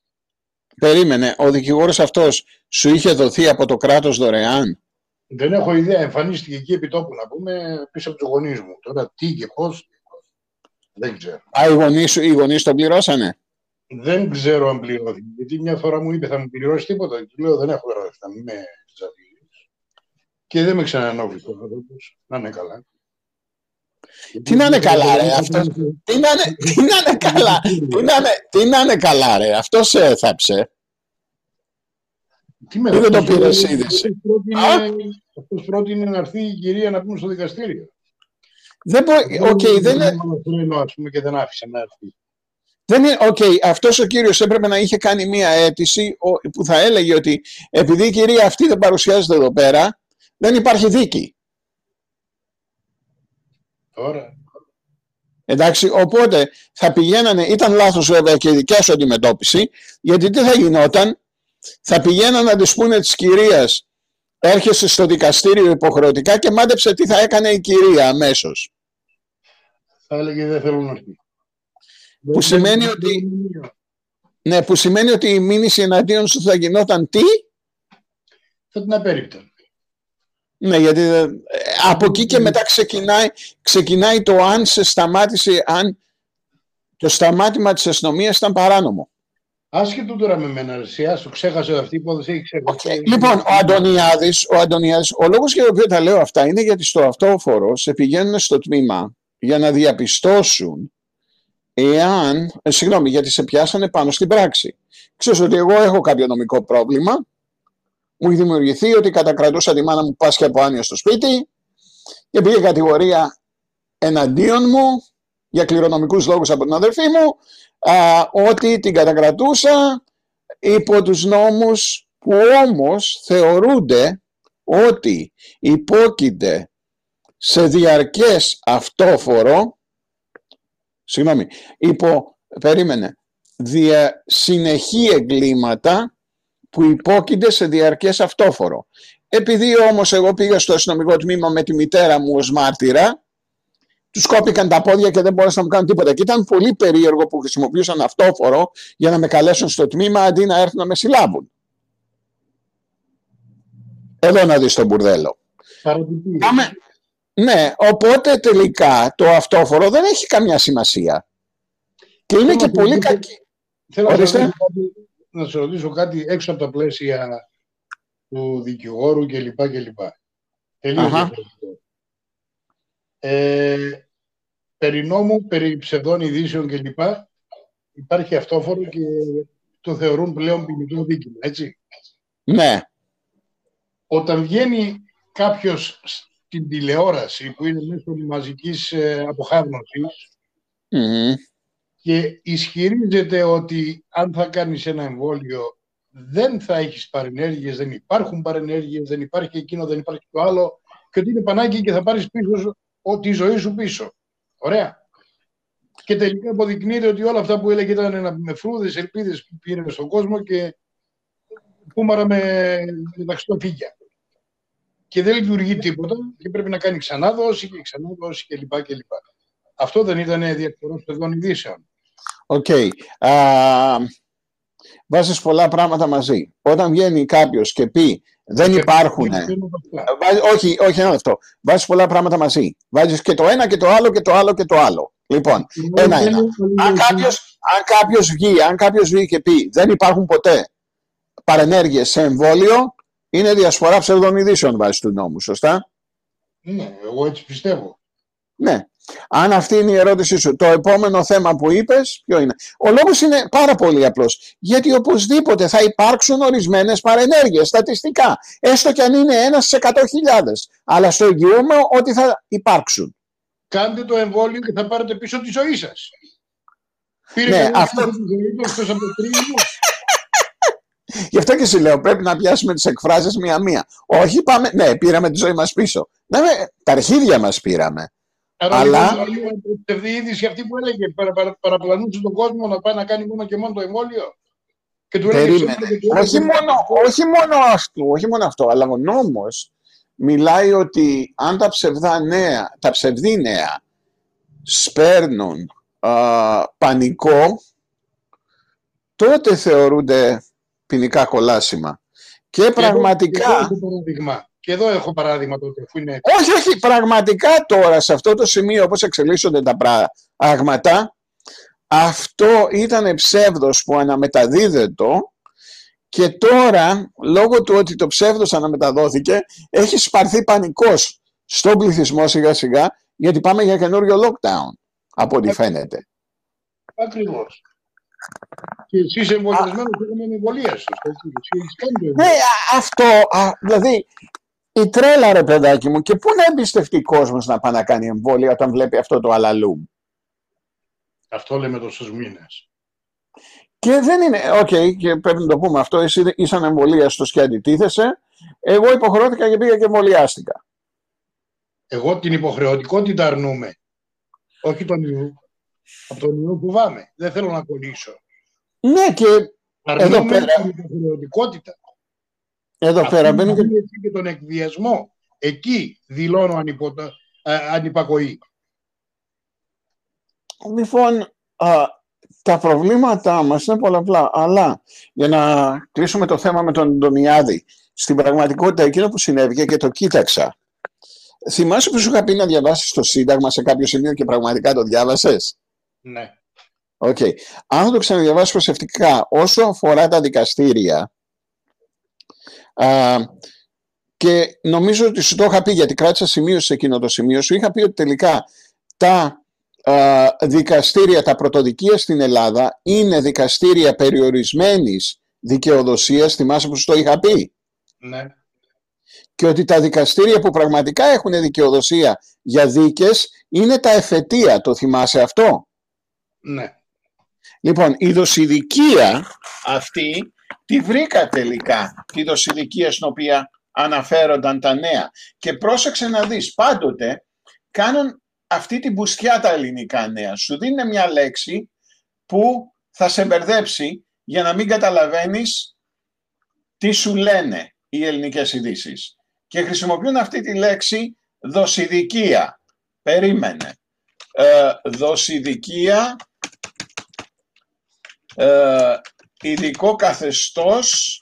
Περίμενε, ο δικηγόρος αυτός σου είχε δοθεί από το κράτος δωρεάν; Δεν έχω ιδέα, εμφανίστηκε εκεί επί τόπου να πούμε πίσω από τους γονείς μου. Τώρα τι και πώς, δεν ξέρω. Α, οι γονείς οι γονείς τον πληρώσανε; Δεν ξέρω αν πληρώθηκε. Γιατί μια φορά μου είπε θα μου πληρώσεις τίποτα. Του λέω δεν έχω γράφει. Θα με Και δεν με ξανανόβλησε ο άνθρωπος. Να είναι καλά. Τι να είναι καλά, ρε, αυτός, τι, να είναι, τι να είναι καλά, τι να είναι, τι να είναι καλά, ρε, αυτός σε έθαψε. Τι με δεν το πήρες είδηση; Αυτός πρότεινε να έρθει η κυρία να πούμε στο δικαστήριο. Δεν μπορεί, OK, okay, δεν είναι... Ας πούμε και δεν άφησε να έρθει. Δεν είναι, okay, αυτός ο κύριος έπρεπε να είχε κάνει μία αίτηση που θα έλεγε ότι επειδή η κυρία αυτή δεν παρουσιάζεται εδώ πέρα, δεν υπάρχει δίκη. Τώρα. Εντάξει, οπότε θα πηγαίνανε, ήταν λάθος βέβαια και η δικιά σου αντιμετώπιση, γιατί τι θα γινόταν, θα πηγαίνανε να της πούνε της κυρίας, έρχεσαι στο δικαστήριο υποχρεωτικά και μάντεψε τι θα έκανε η κυρία αμέσως. Θα έλεγε δεν θέλω να που σημαίνει ότι... Ναι, που σημαίνει ότι η μήνυση εναντίον σου θα γινόταν τι; Θα την απέριπταν. Ναι, γιατί ε, από εκεί και μετά ξεκινάει, ξεκινάει το αν σε σταμάτησε, αν το σταμάτημα της αστυνομίας ήταν παράνομο. Άσχετο τώρα με μένα, εσύ, σου ξέχασε αυτή η υπόθεση, έχει ξεχάσει. Λοιπόν, ο Αντωνιάδης, ο Αντωνιάδης, ο λόγος για τον οποίο τα λέω αυτά είναι γιατί στο αυτόφορο σε πηγαίνουν στο τμήμα για να διαπιστώσουν εάν, ε, συγγνώμη, γιατί σε πιάσανε πάνω στην πράξη. Ξέρεις ότι εγώ έχω κάποιο νομικό πρόβλημα, μου έχει δημιουργηθεί ότι κατακρατούσα τη μάνα μου πάσχει από άνοια στο σπίτι και πήγε κατηγορία εναντίον μου για κληρονομικούς λόγους από την αδερφή μου α, ότι την κατακρατούσα υπό τους νόμους που όμως θεωρούνται ότι υπόκειται σε διαρκές αυτόφορο συγγνώμη, υπό, περίμενε, δια, συνεχή εγκλήματα που υπόκεινται σε διαρκές αυτόφορο. Επειδή όμως εγώ πήγα στο αστυνομικό τμήμα με τη μητέρα μου ως μάρτυρα, τους κόπηκαν τα πόδια και δεν μπόρεσαν να μου κάνουν τίποτα. Και ήταν πολύ περίεργο που χρησιμοποιούσαν αυτόφορο για να με καλέσουν στο τμήμα αντί να έρθουν να με συλλάβουν. Εδώ να δεις τον μπουρδέλο. Πάμε. Ναι, οπότε τελικά το αυτόφορο δεν έχει καμιά σημασία. Και είναι και πολύ κακή. Θέλω να σε, να σε ρωτήσω κάτι έξω από τα πλαίσια του δικηγόρου κλπ. κλπ. Τελείως ε, περί νόμου, περί ψευδών ειδήσεων κλπ. Υπάρχει αυτόφορο και το θεωρούν πλέον ποινικό δίκημα, έτσι. Ναι. Όταν βγαίνει κάποιος στην τηλεόραση που είναι μέσω μαζικής ε, και ισχυρίζεται ότι αν θα κάνεις ένα εμβόλιο δεν θα έχεις παρενέργειες, δεν υπάρχουν παρενέργειες, δεν υπάρχει εκείνο, δεν υπάρχει το άλλο και ότι είναι πανάκι και θα πάρεις πίσω τη ζωή σου πίσω. Ωραία. Και τελικά αποδεικνύεται ότι όλα αυτά που έλεγε ήταν με φρούδες, ελπίδες που πήρε στον κόσμο και πούμαρα με, με φύγια και δεν λειτουργεί τίποτα και πρέπει να κάνει ξανά δόση και ξανά δόση κλπ. κλπ. Αυτό δεν ήταν διαφορά ψευδών ειδήσεων. OK. Okay. βάζεις πολλά πράγματα μαζί. Όταν βγαίνει κάποιος και πει δεν και υπάρχουν. όχι, όχι ένα αυτό. Βάζεις πολλά πράγματα μαζί. Βάζεις και το ένα και το άλλο και το άλλο και το άλλο. Λοιπόν, ένα-ένα. Αν κάποιος, αν κάποιος βγει, αν κάποιος βγει και πει δεν υπάρχουν ποτέ παρενέργειες σε εμβόλιο, είναι διασπορά ψευδών ειδήσεων βάσει του νόμου, σωστά; Ναι, εγώ έτσι πιστεύω. Ναι. Αν αυτή είναι η ερώτησή σου, το επόμενο θέμα που είπες, ποιο είναι; Ο λόγος είναι πάρα πολύ απλός. Γιατί οπωσδήποτε θα υπάρξουν ορισμένες παρενέργειες στατιστικά. Έστω και αν είναι ένα σε 100.000. Αλλά στο εγγυούμε ότι θα υπάρξουν. Κάντε το εμβόλιο και θα πάρετε πίσω τη ζωή σας. Πήρε ναι, αυτό... τη ζωή του Γι' αυτό και σου λέω, πρέπει να πιάσουμε τις εκφράσεις μία-μία. Όχι, πάμε. Ναι, πήραμε τη ζωή μας πίσω. Ναι, τα αρχίδια μας πήραμε. Άρα, Αλλά. Η είδηση αυτή που έλεγε, παρα, παρα, παραπλανούσε τον κόσμο να πάει να κάνει μόνο και μόνο το εμβόλιο. Και του Περίμενε. όχι, μόνο, όχι μόνο αυτό, όχι μόνο αυτό, αλλά ο νόμος μιλάει ότι αν τα ψευδά νέα, τα ψευδή νέα σπέρνουν α, πανικό, τότε θεωρούνται ποινικά κολάσιμα. Και, πραγματικά... Και εδώ έχω παράδειγμα τότε, αφού είναι... Όχι, όχι, πραγματικά τώρα σε αυτό το σημείο όπως εξελίσσονται τα πράγματα, αυτό ήταν ψεύδος που αναμεταδίδεται και τώρα, λόγω του ότι το ψεύδος αναμεταδόθηκε, έχει σπαρθεί πανικός στον πληθυσμό σιγά σιγά, γιατί πάμε για καινούριο lockdown, από ό,τι φαίνεται. Ακριβώς. Και εσύ είσαι εμβολιασμένος και έχουμε εμβολία σου. Ναι, αυτό, δηλαδή, η τρέλα ρε παιδάκι μου, και πού να εμπιστευτεί ο κόσμος να πάει να κάνει εμβόλια όταν βλέπει αυτό το αλαλούμ; Αυτό λέμε τόσους μήνες. Και δεν είναι, OK, okay, και πρέπει να το πούμε αυτό, εσύ είσαι ανεμβολίαστος και αντιτίθεσαι. Εγώ υποχρεώθηκα και πήγα και εμβολιάστηκα. Εγώ την υποχρεωτικότητα αρνούμε. Όχι τον ιού. Από τον ιό φοβάμαι. Δεν θέλω να κολλήσω. Ναι, και εδώ πέρα. Την υποχρεωτικότητα. Εδώ πέρα μπαίνει και... και τον εκβιασμό. Εκεί δηλώνω ανυπο... ανυπακοή. Λοιπόν, α, τα προβλήματά μας είναι πολλαπλά, αλλά για να κλείσουμε το θέμα με τον Αντωνιάδη, στην πραγματικότητα εκείνο που συνέβη και το κοίταξα. Θυμάσαι που σου είχα πει να διαβάσεις το Σύνταγμα σε κάποιο σημείο και πραγματικά το διάβασες; Ναι. Okay. Αν το ξαναδιαβάσεις προσεκτικά, όσο αφορά τα δικαστήρια, α, και νομίζω ότι σου το είχα πει γιατί κράτησα σημείο σε εκείνο το σημείο, σου είχα πει ότι τελικά τα δικαστήρια, τα πρωτοδικεία στην Ελλάδα είναι δικαστήρια περιορισμένης δικαιοδοσίας, θυμάσαι που σου το είχα πει; Ναι. Και ότι τα δικαστήρια που πραγματικά έχουν δικαιοδοσία για δίκες είναι τα εφετεία, το θυμάσαι αυτό; Ναι. Λοιπόν, η δοσηδικία αυτή τη βρήκα τελικά, τη δοσηδικία στην οποία αναφέρονταν τα νέα. Και πρόσεξε να δεις, πάντοτε κάνουν αυτή την μπουστιά τα ελληνικά νέα. Σου δίνει μια λέξη που θα σε μπερδέψει για να μην καταλαβαίνεις τι σου λένε οι ελληνικές ειδήσει. Και χρησιμοποιούν αυτή τη λέξη δοσηδικία. Περίμενε. Ε, δοσηδικία, ε, ειδικό καθεστώς,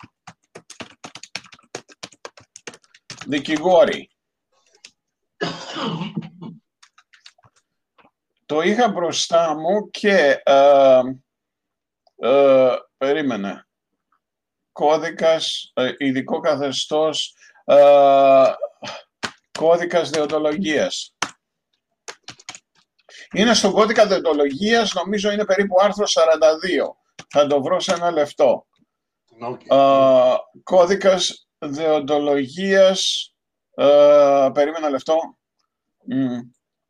δικηγόροι. Το είχα μπροστά μου και ε, ε, περίμενε. Κώδικας, ε, ειδικό καθεστώς, ε, κώδικας δεοντολογίας. Είναι στον κώδικα δεοντολογίας, νομίζω είναι περίπου άρθρο 42. Θα το βρω σε ένα λεπτό. Okay. Ε, κώδικας δεοντολογίας, ε, περίμενα λεπτό.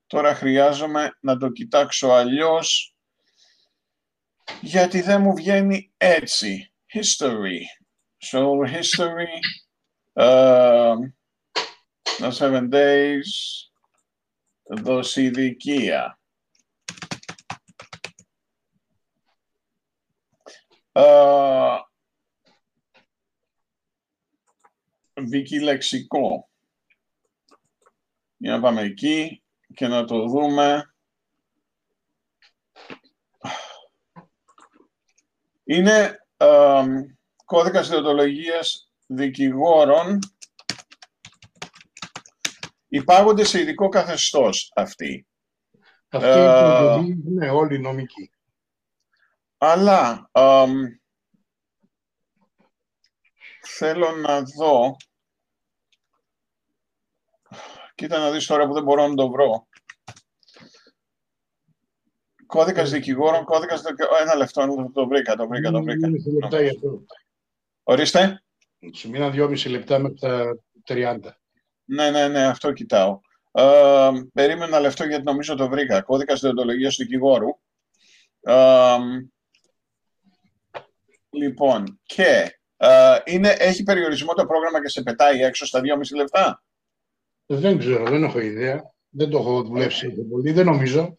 Τώρα χρειάζομαι να το κοιτάξω αλλιώς, γιατί δεν μου βγαίνει έτσι. History. So, history, uh, the seven days, δοσηδικία. Uh, λεξικό. Για να πάμε εκεί και να το δούμε. Είναι ε, κώδικας διοντολογίας δικηγόρων υπάγονται σε ειδικό καθεστώς αυτοί. Αυτοί ε, είναι όλοι νομικοί. Αλλά θέλω να δω Κοίτα να δεις τώρα που δεν μπορώ να το βρω. Κώδικας δικηγόρων, κώδικας δικηγόρων. Ένα λεπτό, το βρήκα, το βρήκα, το βρήκα. λεπτά για αυτό. Ορίστε. Σου μείνα δυόμιση λεπτά με τα 30. Ναι, ναι, ναι, αυτό κοιτάω. Ε, περίμενα ένα λεπτό γιατί νομίζω το βρήκα. Κώδικας διοντολογίας του δικηγόρου. Ε, λοιπόν, και ε, είναι, έχει περιορισμό το πρόγραμμα και σε πετάει έξω στα 2,5 λεπτά. Δεν ξέρω, δεν έχω ιδέα. Δεν το έχω δουλέψει πολύ, δεν νομίζω.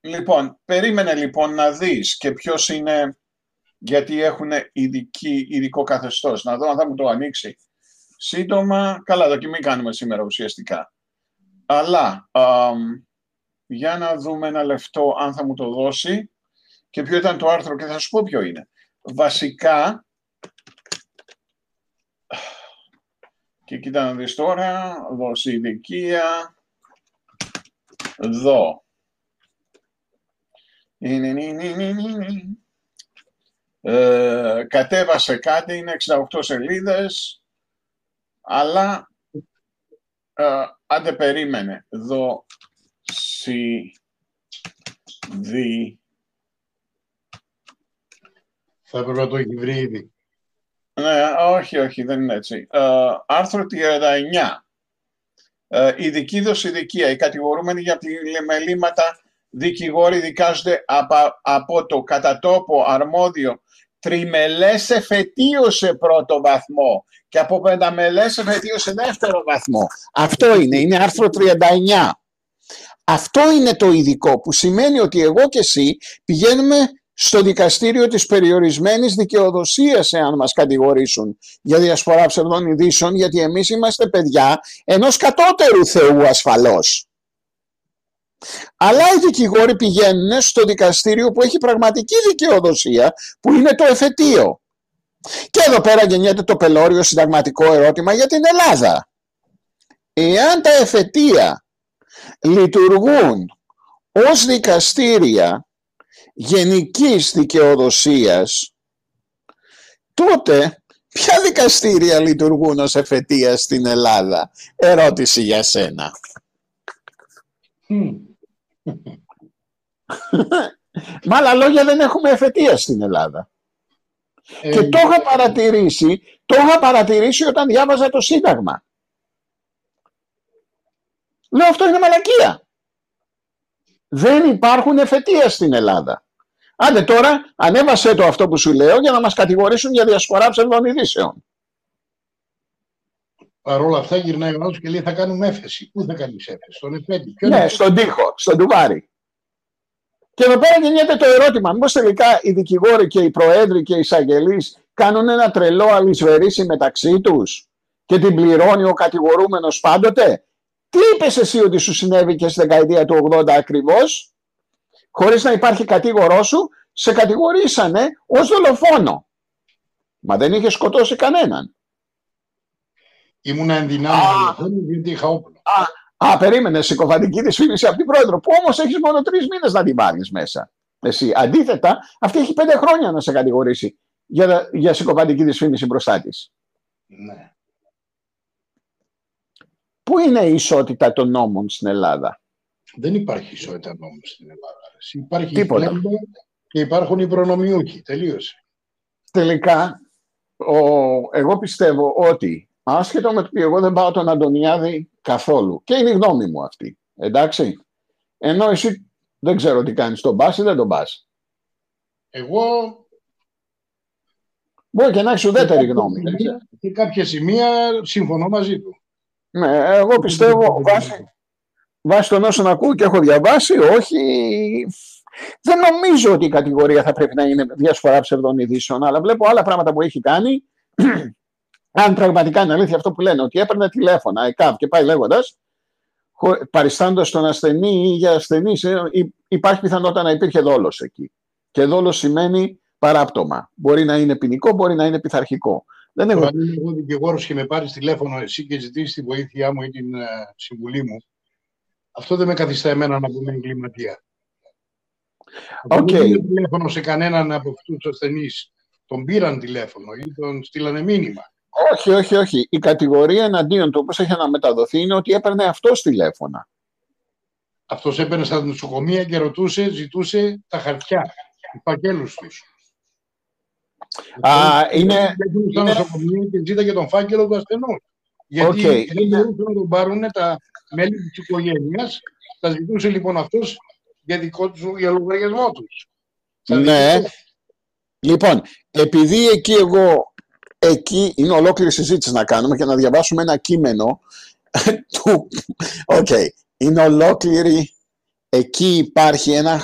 Λοιπόν, περίμενε λοιπόν να δεις και ποιος είναι, γιατί έχουν ειδική, ειδικό καθεστώς. Να δω αν θα μου το ανοίξει. Σύντομα, καλά, δοκιμή κάνουμε σήμερα ουσιαστικά. Αλλά, για να δούμε ένα λεπτό αν θα μου το δώσει και ποιο ήταν το άρθρο και θα σου πω ποιο είναι. Βασικά, Και κοίτα να δεις τώρα, δοσηδικία, δω. Ε, κατέβασε κάτι, είναι 68 σελίδες, αλλά ε, άντε περίμενε. Δω, σι, δι. Θα έπρεπε να το έχει βρει ήδη. Ναι, όχι, όχι, δεν είναι έτσι. Ε, άρθρο 39. Ε, ειδική δοσηδικία. Οι κατηγορούμενοι για πλημελήματα δικηγόροι δικάζονται από, από το κατατόπο αρμόδιο τριμελές εφετείο σε πρώτο βαθμό και από πενταμελές εφετείο σε δεύτερο βαθμό. Αυτό είναι, είναι άρθρο 39. Αυτό είναι το ειδικό που σημαίνει ότι εγώ και εσύ πηγαίνουμε στο δικαστήριο της περιορισμένης δικαιοδοσίας εάν μας κατηγορήσουν για διασπορά ψευδών ειδήσεων γιατί εμείς είμαστε παιδιά ενός κατώτερου Θεού ασφαλώς. Αλλά οι δικηγόροι πηγαίνουν στο δικαστήριο που έχει πραγματική δικαιοδοσία που είναι το εφετείο. Και εδώ πέρα γεννιέται το πελώριο συνταγματικό ερώτημα για την Ελλάδα. Εάν τα εφετεία λειτουργούν ως δικαστήρια γενικής δικαιοδοσίας, τότε ποια δικαστήρια λειτουργούν ως εφετεία στην Ελλάδα; Ερώτηση για σένα. [laughs] Με άλλα λόγια δεν έχουμε εφετεία στην Ελλάδα. Ε, και το είχα παρατηρήσει, το είχα παρατηρήσει όταν διάβαζα το Σύνταγμα. Λέω αυτό είναι μαλακία. Δεν υπάρχουν εφετεία στην Ελλάδα. Άντε τώρα, ανέβασε το αυτό που σου λέω για να μας κατηγορήσουν για διασπορά ψευδών ειδήσεων. Παρ' όλα αυτά γυρνάει ο και λέει θα κάνουμε έφεση. Πού θα κάνεις έφεση, στον Εφέντη. Ναι, στον τοίχο, στον Τουβάρι. Και εδώ πέρα γεννιέται το ερώτημα, μήπως τελικά οι δικηγόροι και οι προέδροι και οι εισαγγελείς κάνουν ένα τρελό αλυσβερίσι μεταξύ τους και την πληρώνει ο κατηγορούμενος πάντοτε; Τι είπες εσύ ότι σου συνέβη και στη δεκαετία του 80 ακριβώς, χωρίς να υπάρχει κατήγορό σου, σε κατηγορήσανε ως δολοφόνο. Μα δεν είχε σκοτώσει κανέναν. Ήμουν ενδυνάμει γιατί είχα όπλο. Α, περίμενε, συκοφαντική δυσφήμιση από την πρόεδρο, που όμως έχεις μόνο τρεις μήνες να την πάρεις μέσα. Εσύ. Αντίθετα, αυτή έχει πέντε χρόνια να σε κατηγορήσει για, για συκοφαντική δυσφήμιση μπροστά της. Ναι. Πού είναι η ισότητα των νόμων στην Ελλάδα; Δεν υπάρχει ισότητα νόμων στην Ελλάδα. Υπάρχει Τίποτα. και υπάρχουν οι προνομιούχοι. Τελείωσε. Τελικά, ο, εγώ πιστεύω ότι άσχετο με το ότι εγώ δεν πάω τον Αντωνιάδη καθόλου. Και είναι η γνώμη μου αυτή. Εντάξει. Ενώ εσύ δεν ξέρω τι κάνεις, τον πας ή δεν τον πας. Εγώ... Μπορεί και να έχεις ουδέτερη γνώμη. Σε κάποια σημεία συμφωνώ μαζί του. Ναι, εγώ πιστεύω βάσει, βάσει των όσων ακούω και έχω διαβάσει, όχι... Δεν νομίζω ότι η κατηγορία θα πρέπει να είναι διασφορά ψευδών ειδήσεων, αλλά βλέπω άλλα πράγματα που έχει κάνει αν πραγματικά είναι αλήθεια αυτό που λένε, ότι έπαιρνε τηλέφωνα, ΕΚΑΒ και πάει λέγοντας, παριστάνοντα τον ασθενή ή για ασθενή, ε, υπάρχει πιθανότητα να υπήρχε δόλος εκεί. Και δόλος σημαίνει παράπτωμα. Μπορεί να είναι ποινικό, μπορεί να είναι πειθαρχικό. Δεν έχω... Αν είμαι εγώ δικηγόρος και με πάρεις τηλέφωνο εσύ και ζητήσεις τη βοήθειά μου ή την uh, συμβουλή μου, αυτό δεν με καθιστά εμένα να πούμε εγκληματία. Okay. Δεν τηλέφωνο σε κανέναν από αυτούς τους ασθενείς. Τον πήραν τηλέφωνο ή τον στείλανε μήνυμα. Όχι, όχι, όχι. Η κατηγορία εναντίον του, όπως έχει αναμεταδοθεί, είναι ότι έπαιρνε αυτός τηλέφωνα. Αυτός έπαιρνε στα νοσοκομεία και ρωτούσε, ζητούσε τα χαρτιά, τους φακέλους τους. Α, είναι... Στα νοσοκομεία και ζήταγε τον φάκελο του ασθενού. Γιατί okay. δεν μπορούσαν να τον πάρουν τα μέλη τη οικογένεια. Τα ζητούσε λοιπόν αυτό για δικό του για λογαριασμό του. Ναι. Λοιπόν, επειδή εκεί εγώ εκεί είναι ολόκληρη συζήτηση να κάνουμε και να διαβάσουμε ένα κείμενο του... OK, okay. είναι ολόκληρη... Εκεί υπάρχει ένα...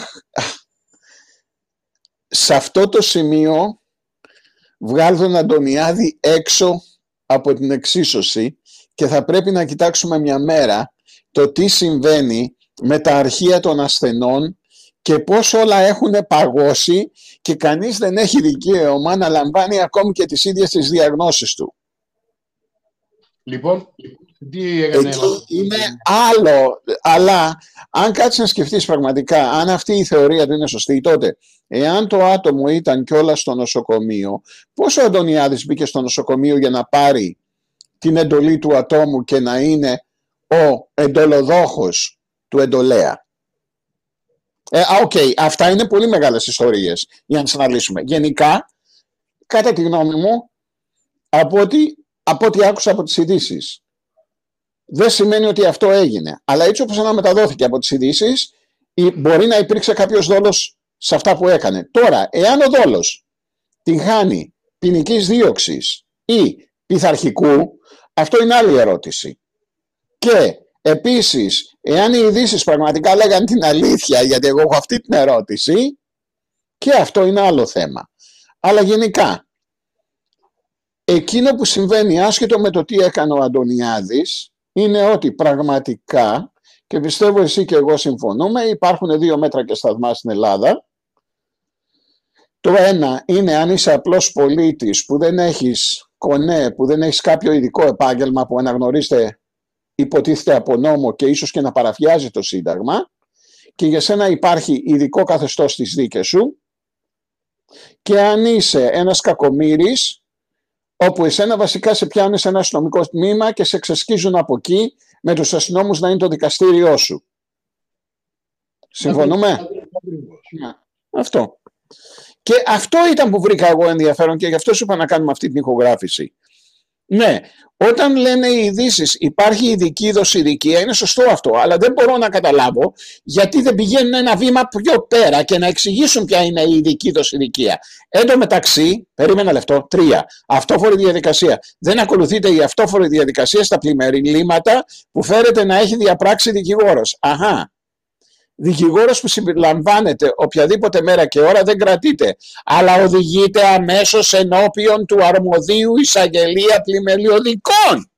Σε αυτό το σημείο βγάλω τον Αντωνιάδη έξω από την εξίσωση και θα πρέπει να κοιτάξουμε μια μέρα το τι συμβαίνει με τα αρχεία των ασθενών και πώς όλα έχουν παγώσει και κανείς δεν έχει δικαίωμα να λαμβάνει ακόμη και τις ίδιες τις διαγνώσεις του. Λοιπόν, τι έκανε είναι άλλο, αλλά αν κάτσεις να σκεφτείς πραγματικά, αν αυτή η θεωρία του είναι σωστή, τότε εάν το άτομο ήταν κιόλας στο νοσοκομείο, πώς ο Αντωνιάδης μπήκε στο νοσοκομείο για να πάρει την εντολή του ατόμου και να είναι ο εντολοδόχος του εντολέα; Ε, OK, okay. αυτά είναι πολύ μεγάλες ιστορίες για να τις αναλύσουμε. Γενικά, κατά τη γνώμη μου, από ό,τι, από ό,τι άκουσα από τις ειδήσεις. Δεν σημαίνει ότι αυτό έγινε. Αλλά έτσι όπως αναμεταδόθηκε από τις ειδήσεις, μπορεί να υπήρξε κάποιος δόλος σε αυτά που έκανε. Τώρα, εάν ο δόλος τυγχάνει ποινικής δίωξης ή πειθαρχικού, αυτό είναι άλλη ερώτηση. Και επίσης Εάν οι ειδήσεις πραγματικά λέγανε την αλήθεια, γιατί εγώ έχω αυτή την ερώτηση, και αυτό είναι άλλο θέμα. Αλλά γενικά, εκείνο που συμβαίνει άσχετο με το τι έκανε ο Αντωνιάδης, είναι ότι πραγματικά, και πιστεύω εσύ και εγώ συμφωνούμε, υπάρχουν δύο μέτρα και σταθμά στην Ελλάδα. Το ένα είναι αν είσαι απλός πολίτης που δεν έχεις κονέ, που δεν έχεις κάποιο ειδικό επάγγελμα που αναγνωρίζεται υποτίθεται από νόμο και ίσως και να παραφιάζει το Σύνταγμα και για σένα υπάρχει ειδικό καθεστώς στις δίκες σου και αν είσαι ένας κακομύρης όπου εσένα βασικά σε πιάνεις σε ένα αστυνομικό τμήμα και σε ξεσκίζουν από εκεί με τους αστυνόμους να είναι το δικαστήριό σου. Συμφωνούμε; Ναι. Αυτό. Και αυτό ήταν που βρήκα εγώ ενδιαφέρον και γι' αυτό σου είπα να κάνουμε αυτή την ηχογράφηση. Ναι, όταν λένε οι ειδήσεις υπάρχει ειδική δοσηρικία, είναι σωστό αυτό, αλλά δεν μπορώ να καταλάβω γιατί δεν πηγαίνουν ένα βήμα πιο πέρα και να εξηγήσουν ποια είναι η ειδική δοσηρικία. Εν τω μεταξύ, περίμενα λεπτό, τρία, αυτόφορη διαδικασία. Δεν ακολουθείται η αυτόφορη διαδικασία στα πλημμυριλήματα που φέρεται να έχει διαπράξει δικηγόρος. Αχά, Δικηγόρος που συμπεριλαμβάνεται οποιαδήποτε μέρα και ώρα δεν κρατείται, αλλά οδηγείται αμέσως ενώπιον του αρμοδίου εισαγγελία πλημελιωδικών.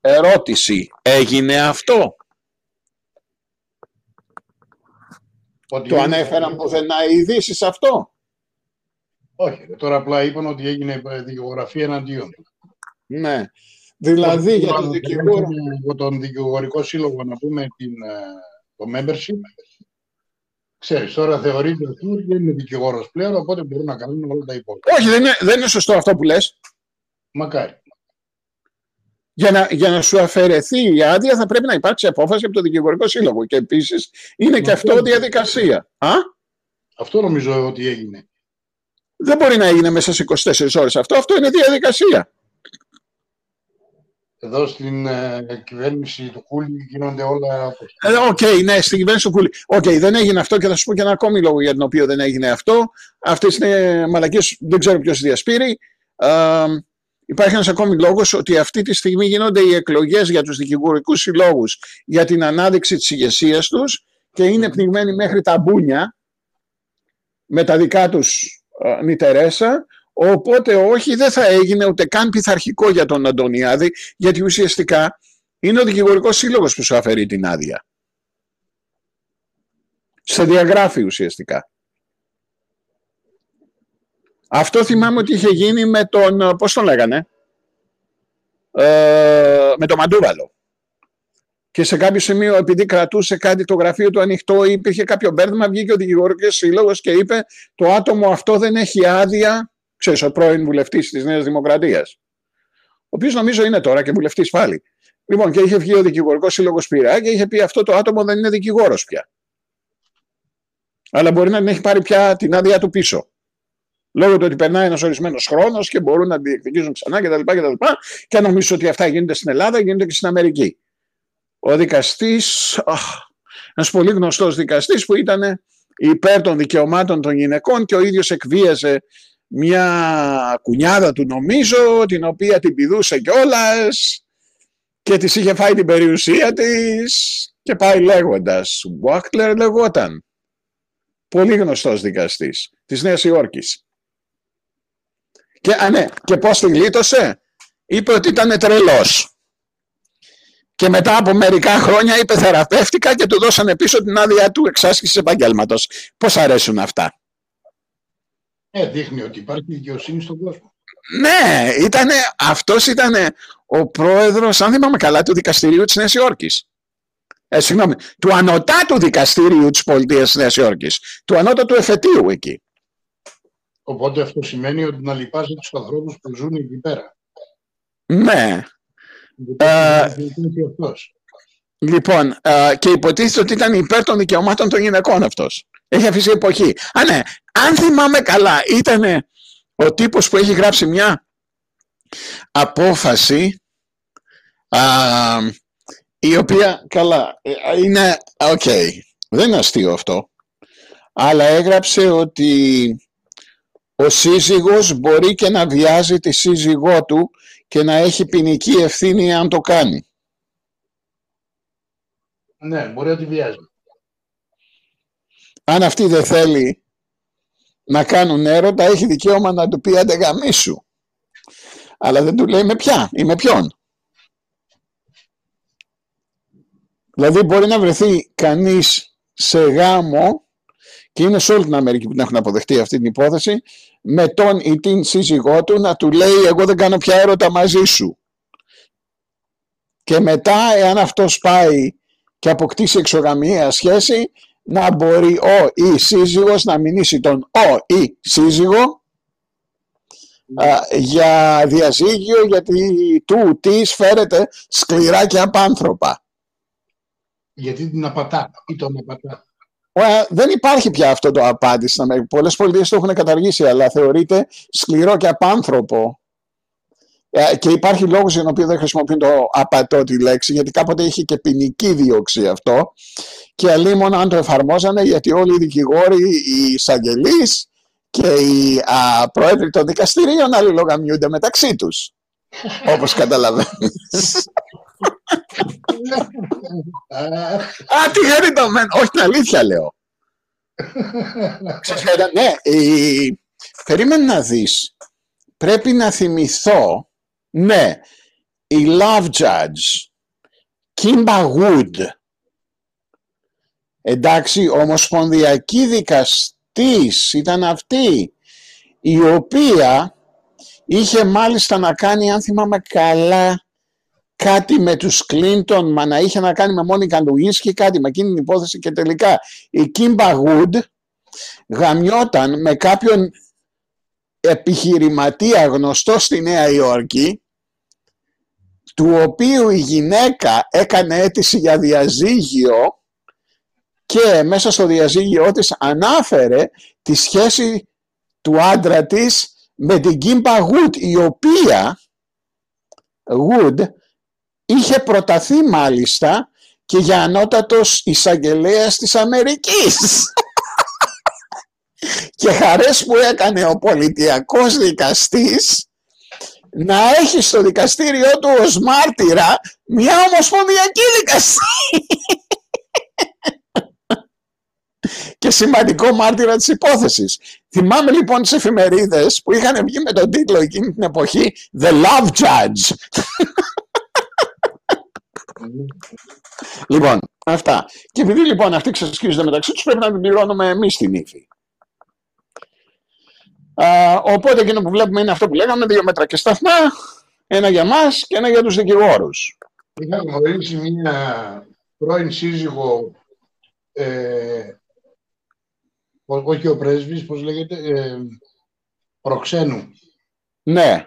Ερώτηση, έγινε αυτό; Ότι το ανέφεραν πουθενά οι ειδήσεις αυτό; Όχι, τώρα απλά είπαν ότι έγινε δικηγορία εναντίον του. Ναι. Δηλαδή για τον δικηγόρο. Για τον δικηγορικό σύλλογο να πούμε την, ε, το membership. Ξέρεις, τώρα θεωρείται ότι δεν είναι δικηγόρος πλέον, οπότε μπορούν να κάνουν όλα τα υπόλοιπα. Όχι, δεν είναι, δεν είναι σωστό αυτό που λες. Μακάρι. Για να, για να σου αφαιρεθεί η άδεια θα πρέπει να υπάρξει απόφαση από το δικηγορικό σύλλογο. Και επίσης είναι και αυτό διαδικασία. Α; Αυτό νομίζω ότι έγινε. Δεν μπορεί να έγινε μέσα σε 24 ώρες αυτό. Αυτό είναι διαδικασία εδώ στην ε, κυβέρνηση του Κούλη γίνονται όλα. Ε, OK, okay, ναι, στην κυβέρνηση του Κούλη. OK, okay, δεν έγινε αυτό και θα σου πω και ένα ακόμη λόγο για τον οποίο δεν έγινε αυτό. Αυτές είναι μαλακίες, δεν ξέρω ποιος διασπείρει. Ε, υπάρχει ένας ακόμη λόγος ότι αυτή τη στιγμή γίνονται οι εκλογές για τους δικηγορικούς συλλόγους για την ανάδειξη της ηγεσίας τους και είναι πνιγμένοι μέχρι τα μπούνια με τα δικά τους ε, νητερέσα Οπότε όχι, δεν θα έγινε ούτε καν πειθαρχικό για τον Αντωνιάδη, γιατί ουσιαστικά είναι ο δικηγορικός σύλλογος που σου αφαιρεί την άδεια. Σε διαγράφει ουσιαστικά. Αυτό θυμάμαι ότι είχε γίνει με τον, πώς τον λέγανε, ε, με τον Μαντούβαλο. Και σε κάποιο σημείο, επειδή κρατούσε κάτι το γραφείο του ανοιχτό, υπήρχε κάποιο μπέρδεμα, βγήκε ο δικηγορικός σύλλογος και είπε το άτομο αυτό δεν έχει άδεια ξέρεις, ο πρώην βουλευτής της Νέας Δημοκρατίας. Ο οποίος νομίζω είναι τώρα και βουλευτής πάλι. Λοιπόν, και είχε βγει ο δικηγορικός σύλλογος Πυρά και είχε πει αυτό το άτομο δεν είναι δικηγόρος πια. Αλλά μπορεί να την έχει πάρει πια την άδεια του πίσω. Λόγω του ότι περνάει ένας ορισμένος χρόνος και μπορούν να διεκδικήσουν ξανά κτλ. Και, και, και νομίζω ότι αυτά γίνονται στην Ελλάδα, γίνονται και στην Αμερική. Ο δικαστής, ένας πολύ γνωστός δικαστής που ήταν υπέρ των δικαιωμάτων των γυναικών και ο ίδιος εκβίαζε μια κουνιάδα του νομίζω, την οποία την πηδούσε κιόλας και της είχε φάει την περιουσία της και πάει λέγοντας. Βάκτλερ λεγόταν. Πολύ γνωστός δικαστής της Νέας Υόρκης. Και, α, ναι, και πώς την γλίτωσε; Είπε ότι ήταν τρελός. Και μετά από μερικά χρόνια είπε θεραπεύτηκα και του δώσανε πίσω την άδεια του εξάσκησης επαγγέλματος. Πώς αρέσουν αυτά; Ε, δείχνει ότι υπάρχει δικαιοσύνη στον κόσμο. Ναι, ήτανε, αυτός ήταν ο πρόεδρος, αν θυμάμαι καλά, του δικαστηρίου της Νέας Υόρκης. Ε, συγγνώμη, του ανωτάτου δικαστήριου της πολιτείας της Νέας Υόρκης. Του ανώτατου εφετείου εκεί. Οπότε αυτό σημαίνει ότι να λυπάσαι τους ανθρώπους που ζουν εκεί πέρα. Ναι. Ε, λοιπόν, ε, και υποτίθεται ότι ήταν υπέρ των δικαιωμάτων των γυναικών αυτός. Έχει αφήσει εποχή. Α, ναι. Αν θυμάμαι καλά, ήταν ο τύπος που έχει γράψει μια απόφαση α, η οποία, καλά, ε, είναι, OK, okay, δεν είναι αστείο αυτό, αλλά έγραψε ότι ο σύζυγος μπορεί και να βιάζει τη σύζυγό του και να έχει ποινική ευθύνη αν το κάνει. Ναι, μπορεί να τη βιάζει αν αυτή δεν θέλει να κάνουν έρωτα, έχει δικαίωμα να του πει αντεγαμίσου. Αλλά δεν του λέει με ποια ή με ποιον. Δηλαδή μπορεί να βρεθεί κανείς σε γάμο και είναι σε όλη την Αμερική που την έχουν αποδεχτεί αυτή την υπόθεση με τον ή την σύζυγό του να του λέει εγώ δεν κάνω πια έρωτα μαζί σου. Και μετά εάν αυτός πάει και αποκτήσει εξωγαμία σχέση να μπορεί ο ή σύζυγος να μηνύσει τον ο ή σύζυγο για διαζύγιο γιατί του της φέρεται σκληρά και απάνθρωπα. Γιατί την απατά ή τον απατά. δεν υπάρχει πια αυτό το απάντηση στην Αμερική. Πολλές πολιτείες το έχουν καταργήσει, αλλά θεωρείται σκληρό και απάνθρωπο. Ε, και υπάρχει λόγος για τον οποίο δεν χρησιμοποιούν το απατό τη λέξη, γιατί κάποτε είχε και ποινική δίωξη αυτό. Και αλλήμον αν το εφαρμόζανε, γιατί όλοι οι δικηγόροι, οι εισαγγελείς και οι α, πρόεδροι των δικαστηρίων αλληλογαμιούνται μεταξύ τους. [laughs] Όπως καταλαβαίνεις. Α, τι χαριτωμένο. Όχι, την αλήθεια λέω. ναι, η... περίμενε να δεις. Πρέπει να θυμηθώ, ναι, η Love Judge, Kimba Wood, εντάξει, ομοσπονδιακή δικαστής ήταν αυτή, η οποία είχε μάλιστα να κάνει, αν θυμάμαι καλά, κάτι με τους Κλίντον, μα να είχε να κάνει με Μόνικα και κάτι με εκείνη την υπόθεση και τελικά η Κίμπα Γουντ γαμιόταν με κάποιον επιχειρηματία γνωστό στη Νέα Υόρκη του οποίου η γυναίκα έκανε αίτηση για διαζύγιο και μέσα στο διαζύγιο της ανάφερε τη σχέση του άντρα της με την Κίμπα Γουντ η οποία Wood είχε προταθεί μάλιστα και για ανώτατος εισαγγελέας της Αμερικής. Και χαρές που έκανε ο πολιτιακός δικαστής να έχει στο δικαστήριό του ως μάρτυρα μια ομοσπονδιακή δικαστή. και σημαντικό μάρτυρα της υπόθεσης. Θυμάμαι λοιπόν τις εφημερίδες που είχαν βγει με τον τίτλο εκείνη την εποχή «The Love Judge». λοιπόν, αυτά. Και επειδή λοιπόν αυτοί ξεσκίζονται μεταξύ τους, πρέπει να την πληρώνουμε εμείς την ύφη. Οπότε εκείνο που βλέπουμε είναι αυτό που λέγαμε, δύο μέτρα και σταθμά, ένα για μας και ένα για τους δικηγόρους. Είχα γνωρίσει μια πρώην σύζυγο, ε, όχι ο πρέσβης, πώς λέγεται, ε, προξένου. Ναι.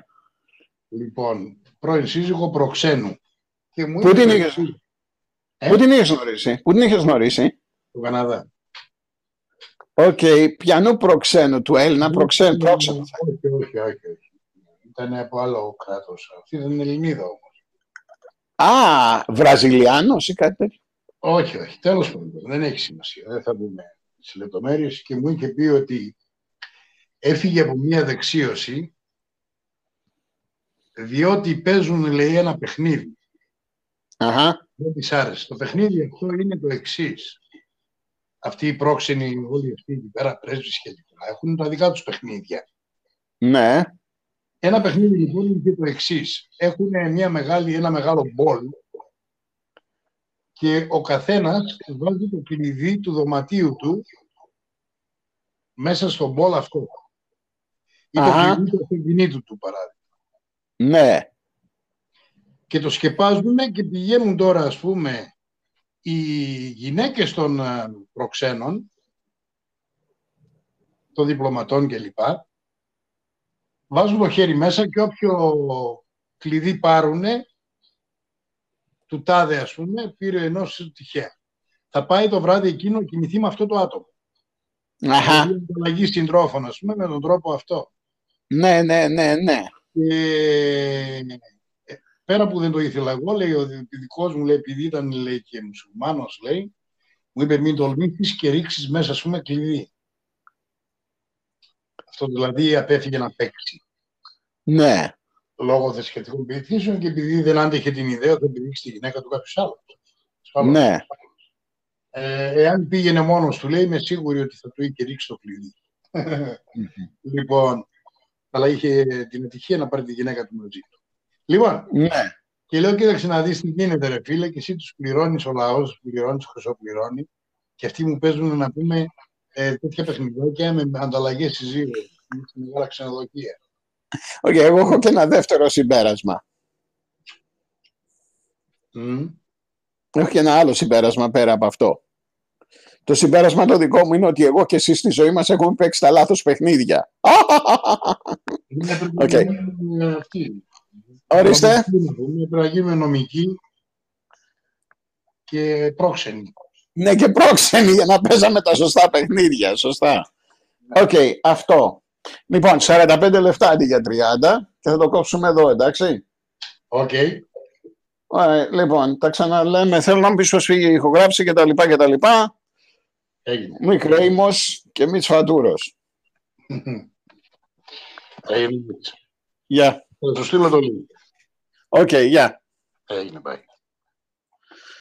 Λοιπόν, πρώην σύζυγο προξένου. Πού την είχες, ε; Πού την είχες γνωρίσει, Πού την είχες γνωρίσει. Του Καναδά. OK, okay. πιανού προξένου, του Έλληνα προξένου, πρόξενου. Όχι, όχι, όχι. Ήταν από άλλο κράτος. Αυτή δεν είναι Ελληνίδα όμως. Α, Βραζιλιάνος ή κάτι τέτοιο. Όχι, όχι. Τέλος πάντων, δεν έχει σημασία. Δεν θα μπούμε σε λεπτομέρειες. Και μου είχε πει ότι έφυγε από μια δεξίωση διότι παίζουν, λέει, ένα παιχνίδι. Αχα. Δεν της άρεσε. Το παιχνίδι αυτό είναι το εξής. Αυτοί οι πρόξενοι, όλοι αυτοί εκεί πέρα, πρέσβεις και λοιπά, έχουν τα δικά τους παιχνίδια. Ναι. Ένα παιχνίδι λοιπόν είναι και το εξής. Έχουν μια μεγάλη, ένα μεγάλο μπολ και ο καθένας βάζει το κλειδί του δωματίου του μέσα στο μπολ αυτό. Ή το κλειδί του αυτοκινήτου του, παράδειγμα. Ναι και το σκεπάζουν και πηγαίνουν τώρα, ας πούμε, οι γυναίκες των ε, προξένων, των διπλωματών κλπ. Βάζουν το χέρι μέσα και όποιο κλειδί πάρουνε, του τάδε ας πούμε, πήρε ενός τυχαία. Θα πάει το βράδυ εκείνο να κοιμηθεί με αυτό το άτομο. Αχα. Θα αλλαγή συντρόφων, ας πούμε, με τον τρόπο αυτό. Ναι, ναι, ναι, ναι. Και πέρα που δεν το ήθελα εγώ, λέει ο δικό μου, λέει, επειδή ήταν λέει, και μουσουλμάνος, λέει, μου είπε μην τολμήσεις και ρίξεις μέσα, ας πούμε, κλειδί. Αυτό δηλαδή απέφυγε να παίξει. Ναι. Λόγω θρησκευτικών πεπιθήσεων και επειδή δεν άντεχε την ιδέα ότι θα επιδείξει τη γυναίκα του κάποιος άλλος. Ναι. Ε, εάν πήγαινε μόνος του, λέει, είμαι σίγουρη ότι θα του είχε ρίξει το κλειδί. λοιπόν, αλλά είχε την ατυχία να πάρει τη γυναίκα του μαζί του. Λοιπόν, ναι. και λέω, κοίταξε να δεις τι γίνεται, ρε φίλε, και εσύ τους πληρώνεις ο λαός, τους πληρώνεις, του χρυσοπληρώνει, και αυτοί μου παίζουν να πούμε ε, τέτοια παιχνιδάκια με ανταλλαγές συζύγου. Είναι μεγάλα ξενοδοχεία. OK, okay, εγώ έχω και ένα δεύτερο συμπέρασμα. Mm. Έχω και ένα άλλο συμπέρασμα πέρα από αυτό. Το συμπέρασμα το δικό μου είναι ότι εγώ και εσύ στη ζωή μας έχουμε παίξει τα λάθος παιχνίδια. okay. Ορίστε. Πρέπει να γίνουμε νομικοί και πρόξενοι. Ναι, και πρόξενοι για να παίζαμε τα σωστά παιχνίδια. Σωστά. Οκ, okay, αυτό. Λοιπόν, 45 λεπτά αντί για 30 και θα το κόψουμε εδώ, εντάξει. Οκ. Okay. λοιπόν, τα ξαναλέμε. Θέλω να μου πεις πώς φύγει η ηχογράφηση και τα λοιπά και τα λοιπά. Έγινε. Μη Κρέιμος και μη Φαντούρος. [laughs] Έγινε. Γεια. Θα σου στείλω το link. Οκ, γεια. Έγινε, bye.